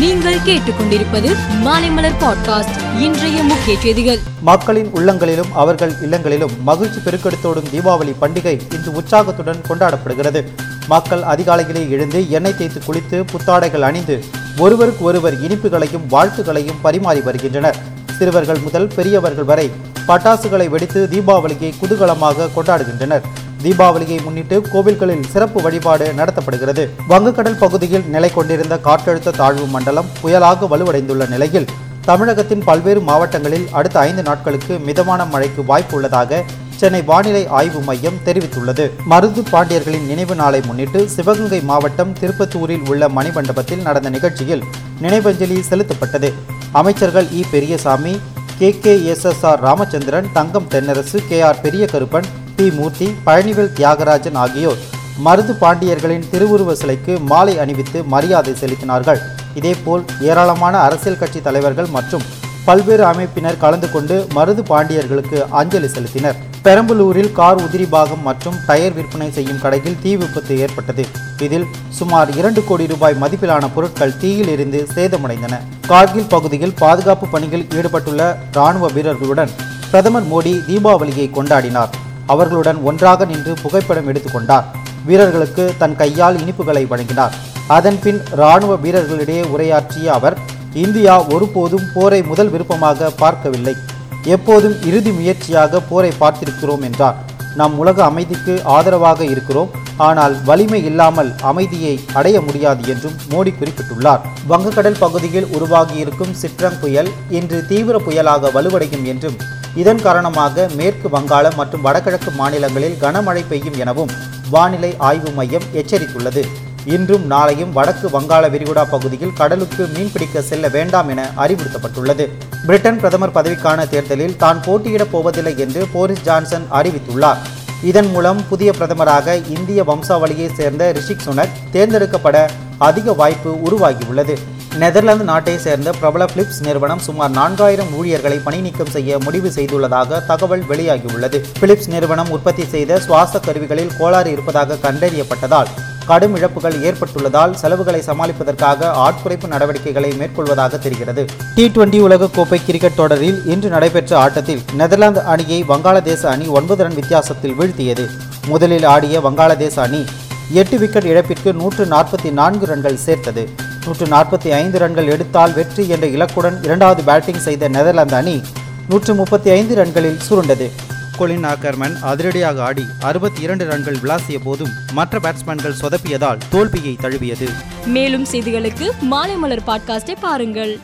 நீங்கள் கேட்டுக்கொண்டிருப்பது மாலைமலர் பாட்காஸ்ட் இன்றைய முக்கிய செய்திகள். மக்களின் உள்ளங்களிலும் அவர்கள் இல்லங்களிலும் மகிழ்ச்சி பெருக்கெடுத்தோடும் தீபாவளி பண்டிகை இன்று உற்சாகத்துடன் கொண்டாடப்படுகிறது. மக்கள் அதிகாலையிலே எழுந்து எண்ணெய் தேய்த்து குளித்து புத்தாடைகள் அணிந்து ஒருவருக்கு ஒருவர் இனிப்புகளையும் வாழ்த்துக்களையும் பரிமாறி வருகின்றனர். சிறுவர்கள் முதல் பெரியவர்கள் வரை பட்டாசுகளை வெடித்து தீபாவளியை குதூகலமாக கொண்டாடுகின்றனர். தீபாவளியை முன்னிட்டு கோவில்களில் சிறப்பு வழிபாடு நடத்தப்படுகிறது. வங்கக்கடல் பகுதியில் நிலை கொண்டிருந்த காற்றழுத்த தாழ்வு மண்டலம் புயலாக வலுவடைந்துள்ள நிலையில் தமிழகத்தின் பல்வேறு மாவட்டங்களில் அடுத்த ஐந்து நாட்களுக்கு மிதமான மழைக்கு வாய்ப்பு உள்ளதாக சென்னை வானிலை ஆய்வு மையம் தெரிவித்துள்ளது. மருது பாண்டியர்களின் நினைவு நாளை முன்னிட்டு சிவகங்கை மாவட்டம் திருப்பத்தூரில் உள்ள மணிமண்டபத்தில் நடந்த நிகழ்ச்சியில் நினைவஞ்சலி செலுத்தப்பட்டது. அமைச்சர்கள் இ Periyasamy K K S S R Ramachandran Thangam Thennarasu K R Periyakaruppan T Moorthy Palanivel Thiagarajan ஆகியோர் மருது பாண்டியர்களின் திருவுருவ சிலைக்கு மாலை அணிவித்து மரியாதை செலுத்தினார்கள். இதேபோல் ஏராளமான அரசியல் கட்சி தலைவர்கள் மற்றும் பல்வேறு அமைப்பினர் கலந்து கொண்டு மருது பாண்டியர்களுக்கு அஞ்சலி செலுத்தினர். பெரம்பலூரில் கார் உதிரி பாகம் மற்றும் டயர் விற்பனை செய்யும் கடையில் தீ விபத்து ஏற்பட்டது. இதில் சுமார் இரண்டு கோடி ரூபாய் மதிப்பிலான பொருட்கள் தீயில் இருந்து சேதமடைந்தன. கார்கில் பகுதியில் பாதுகாப்பு பணியில் ஈடுபட்டுள்ள ராணுவ வீரர்களுடன் பிரதமர் மோடி தீபாவளியை கொண்டாடினார். அவர்களுடன் ஒன்றாக நின்று புகைப்படம் எடுத்துக்கொண்டார். வீரர்களுக்கு தன் கையால் இனிப்புகளை வழங்கினார். அதன்பின் ராணுவ வீரர்களிடையே உரையாற்றிய அவர் இந்தியா ஒருபோதும் போரை முதல் விருப்பமாக பார்க்கவில்லை. எப்போதும் இறுதி முயற்சியாக போரை பார்த்திருக்கிறோம் என்றார். நாம் உலக அமைதிக்கு ஆதரவாக இருக்கிறோம். ஆனால் வலிமை இல்லாமல் அமைதியை அடைய முடியாது என்றும் மோடி குறிப்பிட்டுள்ளார். வங்கக்கடல் பகுதியில் உருவாகியிருக்கும் சிற்றங் புயல் இன்று தீவிர புயலாக வலுவடையும் என்றும் இதன் காரணமாக மேற்கு வங்காளம் மற்றும் வடகிழக்கு மாநிலங்களில் கனமழை பெய்யும் எனவும் வானிலை ஆய்வு மையம் எச்சரித்துள்ளது. இன்றும் நாளையும் வடக்கு வங்காள விரிகுடா பகுதியில் கடலுக்கு மீன்பிடிக்க செல்ல வேண்டாம் என அறிவுறுத்தப்பட்டுள்ளது. பிரிட்டன் பிரதமர் பதவிக்கான தேர்தலில் தான் போட்டியிடப் போவதில்லை என்று போரிஸ் ஜான்சன் அறிவித்துள்ளார். இதன் மூலம் புதிய பிரதமராக இந்திய வம்சாவளியைச் சேர்ந்த ரிஷிக் சுனக் தேர்ந்தெடுக்கப்பட அதிக வாய்ப்பு உருவாகியுள்ளது. நெதர்லாந்து நாட்டை சேர்ந்த பிரபல பிலிப்ஸ் நிறுவனம் சுமார் நான்காயிரம் ஊழியர்களை பணி நீக்கம் செய்ய முடிவு செய்துள்ளதாக தகவல் வெளியாகியுள்ளது. பிலிப்ஸ் நிறுவனம் உற்பத்தி செய்த சுவாச கருவிகளில் கோளாறு இருப்பதாக கண்டறியப்பட்டதால் கடும் இழப்புகள் ஏற்பட்டுள்ளதால் செலவுகளை சமாளிப்பதற்காக ஆட்குறைப்பு நடவடிக்கைகளை மேற்கொள்வதாக தெரிகிறது. டி டுவெண்டி உலகக்கோப்பை கிரிக்கெட் தொடரில் இன்று நடைபெற்ற ஆட்டத்தில் நெதர்லாந்து அணியை வங்காளதேச அணி ஒன்பது ரன் வித்தியாசத்தில் வீழ்த்தியது. முதலில் ஆடிய வங்காளதேச அணி எட்டு விக்கெட் இழப்பிற்கு நூற்று நாற்பத்தி நான்கு ரன்கள் சேர்த்தது. நூற்று நாற்பத்தி ஐந்து ரன்கள் எடுத்தால் வெற்றி என்ற இலக்குடன் இரண்டாவது பேட்டிங் செய்த நெதர்லாந்து அணி நூற்று முப்பத்தி ஐந்து ரன்களில் சுருண்டது. கொலின் ஆக்கர்மன் அதிரடியாக ஆடி அறுபத்தி இரண்டு ரன்கள் விளாசிய போதும் மற்ற பேட்ஸ்மேன்கள் சொதப்பியதால் தோல்வியை தழுவியது. மேலும் செய்திகளுக்கு மாலைமலர் பாட்காஸ்டை பாருங்கள்.